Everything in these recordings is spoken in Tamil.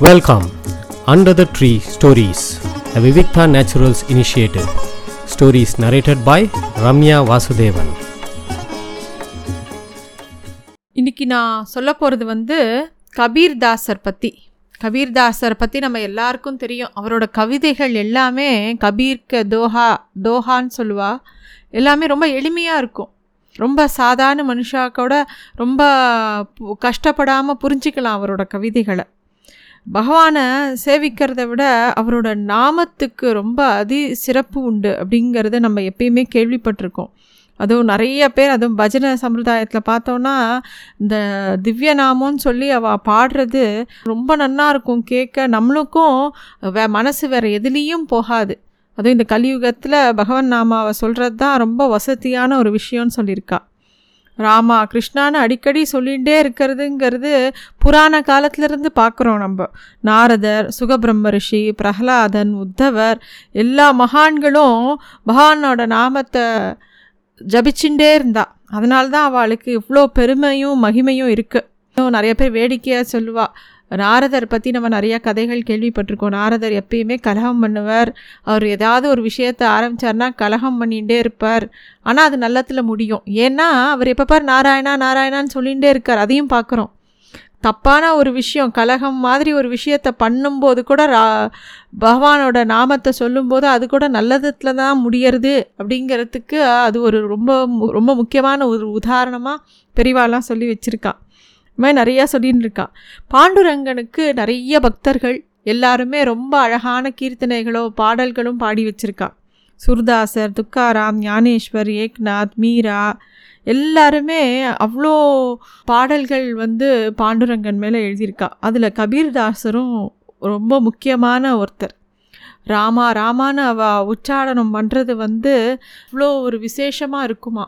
Welcome under the tree stories the Vivikta naturals initiative stories narrated by Ramya Vasudevan இன்னைக்கு நான் சொல்ல போகிறது வந்து கபீர்தாசர் பற்றி கபீர்தாசர் பற்றி நம்ம எல்லாருக்கும் தெரியும். அவரோட கவிதைகள் எல்லாமே கபீர்க்கு தோஹா தோஹான்னு சொல்லுவா. எல்லாமே ரொம்ப எளிமையாக இருக்கும். ரொம்ப சாதாரண மனுஷாக்கோட ரொம்ப பு- கஷ்டப்படாமல் புரிஞ்சிக்கலாம் அவரோட கவிதைகளை. பகவானை சேவிக்கிறத விட அவரோட நாமத்துக்கு ரொம்ப அதி சிறப்பு உண்டு அப்படிங்கிறத நம்ம எப்பயுமே கேள்விப்பட்டிருக்கோம். அதுவும் நிறைய பேர் அதுவும் பஜனை சம்பிரதாயத்தில் பார்த்தோன்னா இந்த திவ்ய நாமம்னு சொல்லி அவள் பாடுறது ரொம்ப நன்னா இருக்கும். கேட்க நம்மளுக்கும் வே மனசு வேறு எதுலேயும் போகாது. அதுவும் இந்த கலியுகத்தில் பகவன் நாமாவை சொல்கிறது தான் ரொம்ப வசதியான ஒரு விஷயம்னு சொல்லியிருக்கா. ராமா கிருஷ்ணான்னு அடிக்கடி சொல்லிகிட்டே இருக்கிறதுங்கிறது புராண காலத்திலிருந்து பார்க்குறோம் நம்ம. நாரதர் சுகபிரம்ம ரிஷி பிரகலாதன் உத்தவர் எல்லா மகான்களும் பகவானோட நாமத்தை ஜபிச்சுட்டே இருந்தா. அதனால தான் அவளுக்கு இவ்வளோ பெருமையும் மகிமையும் இருக்குது நிறைய பேர் வேடிக்கையாக சொல்லுவாள் நாரதர் பற்றி நம்ம நிறையா கதைகள் கேள்விப்பட்டிருக்கோம். நாரதர் எப்பயுமே கலகம் பண்ணுவார். அவர் ஏதாவது ஒரு விஷயத்தை ஆரம்பித்தார்னா கலகம் பண்ணிகிட்டே இருப்பார். ஆனால் அது நல்லத்தில் முடியும். ஏன்னா அவர் எப்போ பார் நாராயணா நாராயணான்னு சொல்லிகிட்டே இருக்கார். அதையும் பார்க்குறோம். தப்பான ஒரு விஷயம் கலகம் மாதிரி ஒரு விஷயத்தை பண்ணும்போது கூட ரா பகவானோட நாமத்தை சொல்லும்போது அது கூட நல்லதுல தான் முடியறது அப்படிங்கிறதுக்கு அது ஒரு ரொம்ப மு- ரொம்ப முக்கியமான ஒரு உதாரணமாக பெரிவாலாம் சொல்லி வச்சுருக்கா. மாதிரி நிறையா சொல்லின்னு இருக்கா. பாண்டுரங்கனுக்கு நிறைய பக்தர்கள் எல்லாருமே ரொம்ப அழகான கீர்த்தனைகளோ பாடல்களும் பாடி வச்சுருக்கான் சுர்தாசர் துக்காராம் ஞானேஸ்வர் ஏக்நாத் மீரா எல்லாருமே அவ்வளோ பாடல்கள் வந்து பாண்டுரங்கன் மேலே எழுதியிருக்கா. அதில் கபீர்தாசரும் ரொம்ப முக்கியமான ஒருத்தர். ராமா ராமான்னு அவ உச்சாடனம் பண்ணுறது வந்து இவ்வளோ ஒரு விசேஷமாக இருக்குமா.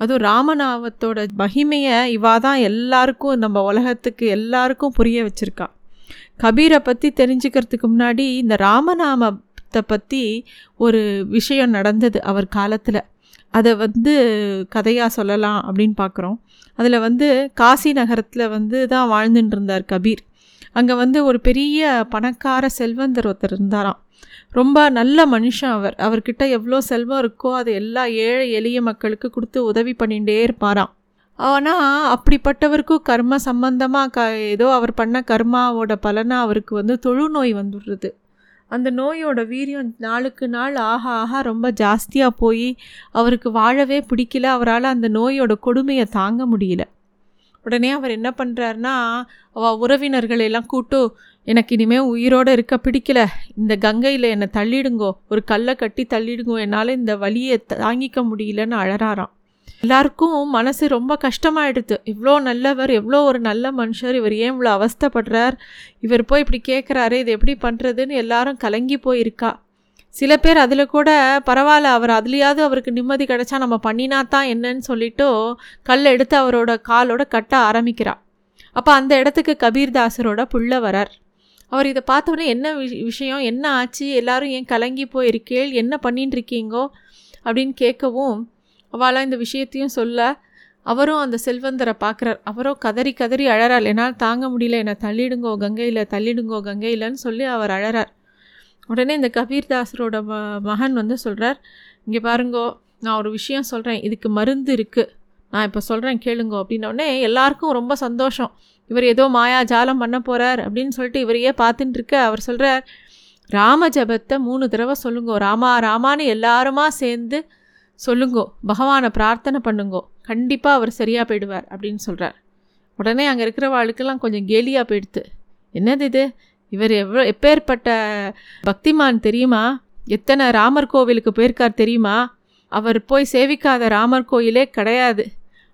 அதுவும் ராமநாமத்தோட மகிமையை இவா தான் எல்லாருக்கும் நம்ம உலகத்துக்கு எல்லாருக்கும் புரிய வச்சுருக்கா. கபீரை பற்றி தெரிஞ்சுக்கிறதுக்கு முன்னாடி இந்த ராமநாமத்தை பற்றி ஒரு விஷயம் நடந்தது அவர் காலத்தில். அதை வந்து கதையாக சொல்லலாம் அப்படின்னு பார்க்குறோம். அதில் வந்து காசி நகரத்தில் வந்து தான் வாழ்ந்துட்டு இருந்தார் கபீர். அங்கே வந்து ஒரு பெரிய பணக்கார செல்வந்தர் ஒருத்தர் இருந்தாராம். ரொம்ப நல்ல மனுஷன் அவர். அவர்கிட்ட எவ்வளோ செல்வம் இருக்கோ அது எல்லா ஏழை எளிய மக்களுக்கு கொடுத்து உதவி பண்ணிகிட்டே இருப்பாராம். ஆனால் அப்படிப்பட்டவருக்கும் கர்ம சம்பந்தமாக க ஏதோ அவர் பண்ண கர்மாவோட பலனாக அவருக்கு வந்து தொழுநோய் வந்துடுறது. அந்த நோயோட வீரியம் நாளுக்கு நாள் ஆக ஆக ரொம்ப ஜாஸ்தியாக போய் அவருக்கு வாழவே பிடிக்கல. அவரால் அந்த நோயோட கொடுமையை தாங்க முடியல. உடனே அவர் என்ன பண்ணுறாருனா அவ உறவினர்கள் எல்லாம் கூட்டு எனக்கு இனிமேல் உயிரோடு இருக்க பிடிக்கல. இந்த கங்கையில் என்னை தள்ளிடுங்கோ. ஒரு கல்லை கட்டி தள்ளிடுங்கோ. என்னால் இந்த வலியை தாங்கிக்க முடியலன்னு அழறாராம். எல்லாருக்கும் மனசு ரொம்ப கஷ்டமாயிடுது இவ்வளோ நல்லவர் எவ்வளோ ஒரு நல்ல மனுஷர் இவர் ஏன் இவ்வளோ அவஸ்தைப்படுறார்? இவர் போய் இப்படி கேட்குறாரு இது எப்படி பண்ணுறதுன்னு எல்லாரும் கலங்கி போயிருக்கா. சில பேர் அதில் கூட பரவாயில்ல அவர் அதுலேயாவது அவருக்கு நிம்மதி கிடைச்சா நம்ம பண்ணினா தான் என்னன்னு சொல்லிட்டு கல் எடுத்து அவரோட காலோட கட்ட ஆரம்பிக்கிறார் அப்போ அந்த இடத்துக்கு கபீர்தாசரோட புள்ள வரார். அவர் இதை பார்த்தோன்னே என்ன விஷயம் என்ன ஆச்சு எல்லாரும் ஏன் கலங்கி போயிருக்கேள் என்ன பண்ணின்னு இருக்கீங்கோ அப்படின்னு கேட்கவும் அவளாம் இந்த விஷயத்தையும் சொல்ல அவரும் அந்த செல்வந்தரை பார்க்குறார். அவரும் கதறி கதறி அழறாள் என்னால் தாங்க முடியல. என்னை தள்ளிடுங்கோ கங்கையில் தள்ளிடுங்கோ கங்கையிலன்னு சொல்லி அவர் அழறார். உடனே இந்த கபீர்தாசரோட ம மகன் வந்து சொல்கிறார் இங்கே பாருங்கோ நான் ஒரு விஷயம் சொல்கிறேன் இதுக்கு மருந்து இருக்குது நான் இப்போ சொல்கிறேன் கேளுங்கோ. அப்படின்னோடனே எல்லாருக்கும் ரொம்ப சந்தோஷம். இவர் ஏதோ மாயா ஜாலம் பண்ண போகிறார் அப்படின்னு சொல்லிட்டு இவரையே பார்த்துட்டு இருக்க அவர் சொல்கிறார் ராம ஜபத்தை மூணு தடவை சொல்லுங்கோ. ராமா ராமான்னு எல்லாருமா சேர்ந்து சொல்லுங்கோ. பகவானை பிரார்த்தனை பண்ணுங்கோ. கண்டிப்பாக அவர் சரியாக போயிடுவார் அப்படின்னு சொல்கிறார் உடனே அங்கே இருக்கிற வாழ்க்கெல்லாம் கொஞ்சம் கேலியாக போயிடுத்து என்னது இது? இவர் எவ்வளோ எப்பேற்பட்ட பக்திமான் தெரியுமா? எத்தனை ராமர் கோவிலுக்கு போயிருக்கார் தெரியுமா? அவர் போய் சேவிக்காத ராமர் கோயிலே கிடையாது.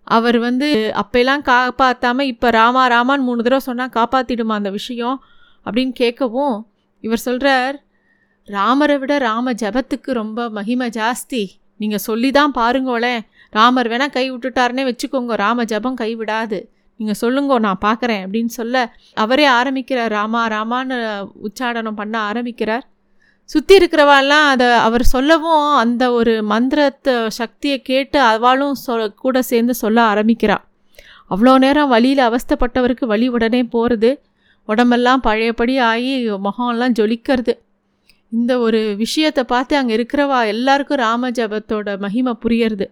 அவர் வந்து அப்பெல்லாம் காப்பாற்றாமல் இப்போ ராமா ராமான்னு மூணு தடவை சொன்னால் காப்பாற்றிடுமா அந்த விஷயம் அப்படின்னு கேட்கவும் இவர் சொல்கிறார் ராமரை விட ராம ஜபத்துக்கு ரொம்ப மகிமை ஜாஸ்தி. நீங்கள் சொல்லி தான் பாருங்களேன் ராமர் வேணால் கை விட்டுட்டாருன்னே வச்சுக்கோங்க ராம ஜபம் கை விடாது. நீங்கள் சொல்லுங்கோ நான் பார்க்குறேன் அப்படின்னு சொல்ல அவரே ஆரம்பிக்கிறார். ராமா ராமான்னு உச்சாடனம் பண்ண ஆரம்பிக்கிறார். சுற்றி இருக்கிறவாள்லாம் அதை அவர் சொல்லவும் அந்த ஒரு மந்திரத்தை சக்தியை கேட்டு அவளும் சொ கூட சேர்ந்து சொல்ல ஆரம்பிக்கிறாள் அவ்வளோ நேரம் வழியில் அவஸ்தைப்பட்டவருக்கு வழி உடனே போகிறது உடம்பெல்லாம் பழையபடி ஆகி முகம்லாம் ஜொலிக்கிறது. இந்த ஒரு விஷயத்தை பார்த்து அங்கே இருக்கிறவா எல்லாருக்கும் ராம ஜபத்தோட மகிமை புரியறது.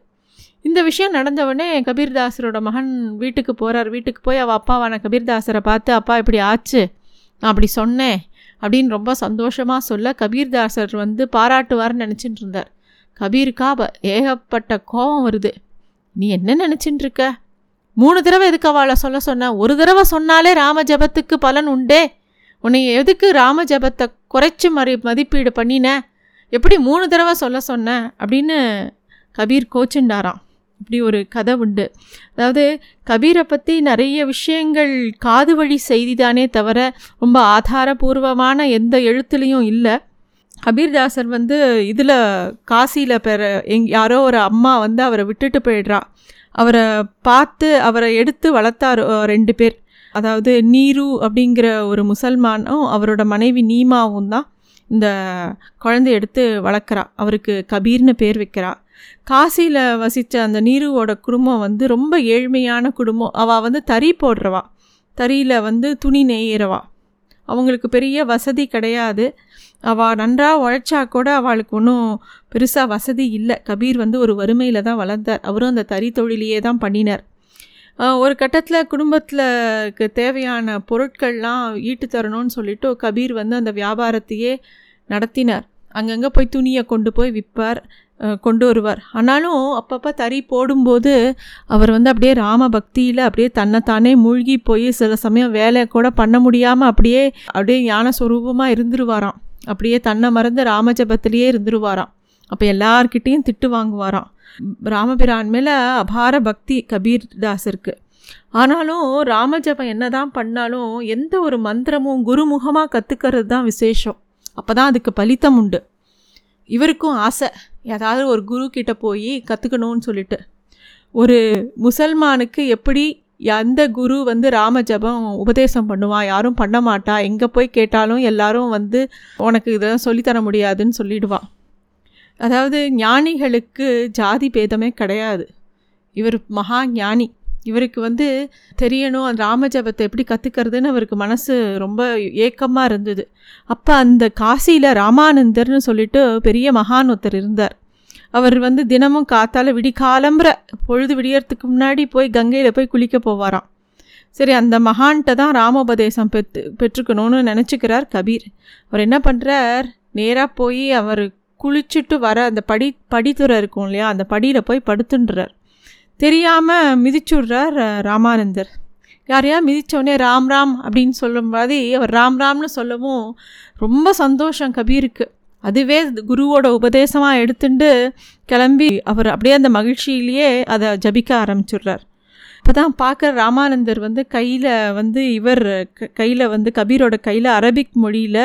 இந்த விஷயம் நடந்தவொடனே கபீர்தாசரோட மகன் வீட்டுக்கு போகிறார் வீட்டுக்கு போய் அவள் அப்பாவான கபீர்தாசரை பார்த்து அப்பா இப்படி ஆச்சு. நான் அப்படி சொன்னேன். அப்படின்னு ரொம்ப சந்தோஷமாக சொல்ல கபீர்தாசர் வந்து பாராட்டுவார்னு நினச்சிட்டு இருந்தார். கபீருக்கா ஏகப்பட்ட கோபம் வருது. நீ என்ன நினச்சிட்டு இருக்க? மூணு தடவை எதுக்கு அவளை சொல்ல சொன்ன? ஒரு தடவை சொன்னாலே ராம ஜபத்துக்கு பலன் உண்டே. உன்னை எதுக்கு ராம ஜபத்தை குறைச்சி மறி மதிப்பீடு பண்ணின? எப்படி மூணு தடவை சொல்ல சொன்ன? அப்படின்னு கபீர் கோச்சுண்டாராம். இப்படி ஒரு கதை உண்டு. அதாவது கபீரை பற்றி நிறைய விஷயங்கள் காது வழி செய்தி தானே தவிர ரொம்ப ஆதாரபூர்வமான எந்த எழுத்துலேயும் இல்லை. கபீர்தாசர் வந்து இதில் காசியில் பெற எங் யாரோ ஒரு அம்மா வந்து அவரை விட்டுட்டு போயிடுறா. அவரை பார்த்து அவரை எடுத்து வளர்த்தார் ரெண்டு பேர். அதாவது நீரு அப்படிங்கிற ஒரு முசல்மானும் அவரோட மனைவி நீமாவும் தான் இந்த குழந்தைய எடுத்து வளர்க்குறா. அவருக்கு கபீர்னு பேர் வைக்கிறா. காசியில் வசித்த அந்த நீருவோட குடும்பம் வந்து ரொம்ப ஏழ்மையான குடும்பம். அவள் வந்து தறி போடுறவா. தறியில் வந்து துணி நெய்கிறவா அவங்களுக்கு பெரிய வசதி கிடையாது. அவள் நன்றாக உழைச்சா கூட அவளுக்கு ஒன்றும் பெருசாக வசதி இல்லை. கபீர் வந்து ஒரு வறுமையில் தான் வளர்ந்தார். அவரும் அந்த தறி தொழிலையே தான் பண்ணினார். ஒரு கட்டத்தில் குடும்பத்துலக்கு தேவையான பொருட்கள்லாம் ஈட்டு தரணும்னு சொல்லிட்டு கபீர் வந்து அந்த வியாபாரத்தையே நடத்தினார். அங்கங்கே போய் துணியை கொண்டு போய் விற்பார். கொண்டு வருவார். ஆனாலும் அப்பப்போ தறி போடும்போது அவர் வந்து அப்படியே ராம பக்தியில் அப்படியே தன்னைத்தானே மூழ்கி போய் சில சமயம் வேலை கூட பண்ண முடியாமல் அப்படியே அப்படியே ஞான சொரூபமாக இருந்துருவாராம். அப்படியே தன்னை மறந்து ராமஜபத்திலேயே இருந்துருவாராம். அப்போ எல்லார்கிட்டேயும் திட்டு வாங்குவாராம். ராமபிரான் மேலே அபார பக்தி கபீர் தாஸருக்கு ஆனாலும் ராமஜபம் என்னதான் பண்ணாலும் எந்த ஒரு மந்திரமும் குருமுகமாக கற்றுக்கிறது தான் விசேஷம். அப்போ தான் அதுக்கு பலித்தம் உண்டு. இவருக்கும் ஆசை. ஏதாவது ஒரு குரு கிட்ட போய் கற்றுக்கணும்னு சொல்லிட்டு. ஒரு முசல்மானுக்கு எப்படி எந்த குரு வந்து ராம ஜபம் உபதேசம் பண்ணுவான் யாரும் பண்ண மாட்டா எங்கே போய் கேட்டாலும் எல்லாரும் வந்து உனக்கு இதெல்லாம் சொல்லித்தர முடியாதுன்னு சொல்லிடுவான் அதாவது ஞானிகளுக்கு ஜாதி பேதமே கிடையாது. இவர் மகா ஞானி. இவருக்கு வந்து தெரியணும் அந்த ராமஜபத்தை எப்படி கற்றுக்கிறதுன்னு அவருக்கு மனசு ரொம்ப ஏக்கமாக இருந்தது. அப்போ அந்த காசியில் ராமானந்தர்னு சொல்லிட்டு பெரிய மகான் ஒருத்தர் இருந்தார். அவர் வந்து தினமும் காத்தால் விடிகாலம்புற பொழுது விடியறதுக்கு முன்னாடி போய் கங்கையில் போய் குளிக்க போவாராம். சரி அந்த மகான்கிட்ட தான் ராமோபதேசம் பெற்று பெற்றுக்கணும்னு நினச்சிக்கிறார் கபீர். அவர் என்ன பண்ணுறார் நேராக போய் அவர் குளிச்சுட்டு வர அந்த படி படித்துறை இருக்கும் இல்லையா அந்த படியில் போய் படுத்துன்றார். தெரியாமல் மிதிச்சுடுறார் ராமானந்தர். யாரையா மிதிச்சோடனே ராம் ராம் அப்படின்னு சொல்லும் மாதிரி அவர் ராம் ராம்னு சொல்லவும் ரொம்ப சந்தோஷம் கபீருக்கு. அதுவே குருவோட உபதேசமாக எடுத்துட்டு கிளம்பி அவர் அப்படியே அந்த மகிழ்ச்சியிலேயே அதை ஜபிக்க ஆரம்பிச்சிடுறார். இப்போ தான் பார்க்குற ராமானந்தர் வந்து கையில் வந்து இவர் கையில் வந்து கபீரோட கையில் அரபிக் மொழியில்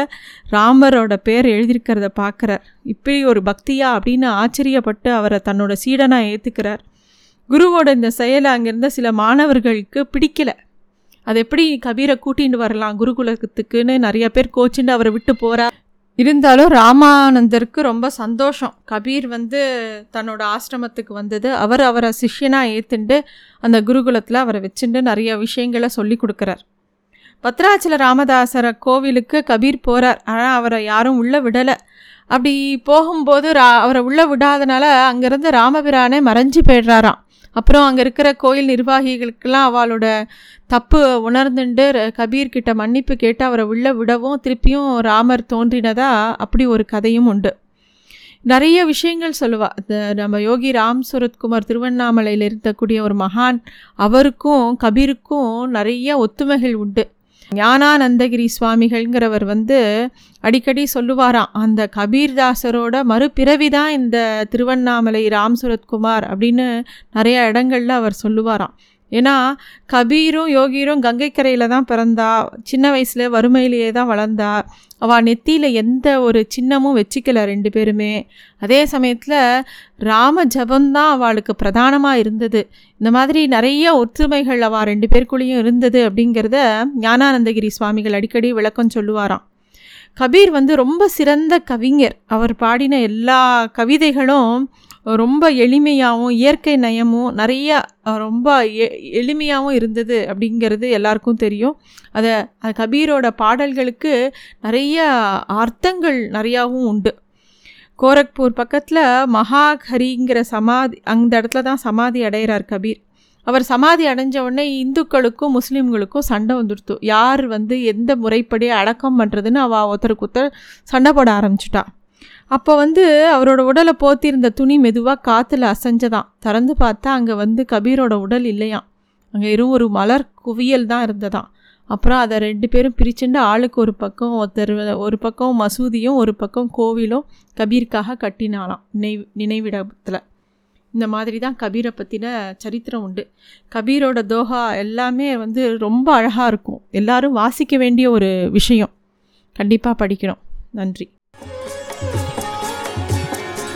ராமரோட பேர் எழுதியிருக்கிறத பார்க்குறார். இப்படி ஒரு பக்தியா அப்படின்னு ஆச்சரியப்பட்டு அவரை தன்னோட சீடனாக ஏற்றுக்கிறார் குருவோட இந்த செயலை அங்கிருந்த சில மாணவர்களுக்கு பிடிக்கல. அது எப்படி கபீரை கூட்டிகிட்டு வரலாம் குருகுலத்துக்குன்னு நிறைய பேர் கோச்சின்னு அவரை விட்டு போகிறார் இருந்தாலும் ராமானந்தருக்கு ரொம்ப சந்தோஷம். கபீர் வந்து தன்னோட ஆசிரமத்துக்கு வந்தது. அவர் அவரை சிஷ்யனாக ஏற்றுண்டு அந்த குருகுலத்தில் அவரை வச்சுட்டு நிறைய விஷயங்களை சொல்லி கொடுக்குறார். பத்ராச்சல ராமதாசரை கோவிலுக்கு கபீர் போகிறார் ஆனால் அவரை யாரும் உள்ளே விடலை. அப்படி போகும்போது ரா அவரை உள்ளே விடாதனால அங்கேருந்து ராமபிரானே மறைஞ்சு போயிடுறாராம். அப்புறம் அங்கே இருக்கிற கோயில் நிர்வாகிகளுக்கெல்லாம் அவளோட தப்பு உணர்ந்துண்டு கபீர்கிட்ட மன்னிப்பு கேட்டு அவரை உள்ளே விடவும் திருப்பியும் ராமர் தோன்றினதா அப்படி ஒரு கதையும் உண்டு. நிறைய விஷயங்கள் சொல்லுவாள் நம்ம யோகி ராம் சுரத்குமார் திருவண்ணாமலையில் இருக்கக்கூடிய ஒரு மகான் அவருக்கும் கபீருக்கும் நிறைய ஒத்துமைகள் உண்டு. ஞானானந்தகிரி சுவாமிகள்ங்கிறவர் வந்து அடிக்கடி சொல்லுவாராம் அந்த கபீர்தாசரோட மறுபிறவி தான் இந்த திருவண்ணாமலை ராம் சுரத்குமார் அப்படின்னு நிறைய இடங்கள்ல அவர் சொல்லுவாராம். ஏன்னா கபீரும் யோகிரும் கங்கைக்கரையில் தான் பிறந்தா சின்ன வயசில் வறுமையிலேயே தான் வளர்ந்தா அவள் நெத்தியில் எந்த ஒரு சின்னமும் வச்சுக்கல ரெண்டு பேருமே. அதே சமயத்தில் ராம ஜபந்தான் அவளுக்கு பிரதானமாக இருந்தது. இந்த மாதிரி நிறைய ஒற்றுமைகள் அவள் ரெண்டு பேருக்குள்ளேயும் இருந்தது அப்படிங்கிறத ஞானானந்தகிரி சுவாமிகள் அடிக்கடி விளக்கம் சொல்லுவாராம். கபீர் வந்து ரொம்ப சிறந்த கவிஞர். அவர் பாடின எல்லா கவிதைகளும் ரொம்ப எளிமையாகவும் இயற்கை நயமும் நிறைய ரொம்ப எ எளிமையாகவும் இருந்தது அப்படிங்கிறது எல்லாருக்கும் தெரியும். அதை கபீரோட பாடல்களுக்கு நிறைய அர்த்தங்கள் நிறையாவும் உண்டு. கோரக்பூர் பக்கத்தில் மகாகரிங்கிற சமாதி அந்த இடத்துல தான் சமாதி அடைகிறார் கபீர். அவர் சமாதி அடைஞ்ச உடனே இந்துக்களுக்கும் முஸ்லீம்களுக்கும் சண்டை வந்துடுத்து. யார் வந்து எந்த முறைப்படி அடக்கம் பண்ணுறதுன்னு அவள் ஒருத்தருக்கு ஒருத்தர் சண்டை போட ஆரம்பிச்சிட்டா. அப்போ வந்து அவரோட உடலை போத்திருந்த துணி மெதுவாக காற்றுல அசைஞ்சதான் திறந்து பார்த்தா அங்கே வந்து கபீரோட உடல் இல்லையாம். அங்கே இரு ஒரு மலர் குவியல் தான் இருந்ததாம். அப்புறம் அதை ரெண்டு பேரும் பிரிச்சுண்டு ஆளுக்கு ஒரு பக்கம் ஒருத்தர் ஒரு பக்கம் மசூதியும் ஒரு பக்கம் கோவிலும் கபீருக்காக கட்டினாலாம் நினைவு நினைவிடத்தில். இந்த மாதிரி தான் கபீரை பற்றின சரித்திரம் உண்டு. கபீரோட தோஹா எல்லாமே வந்து ரொம்ப அழகாக இருக்கும். எல்லாரும் வாசிக்க வேண்டிய ஒரு விஷயம். கண்டிப்பாக படிக்கணும். நன்றி.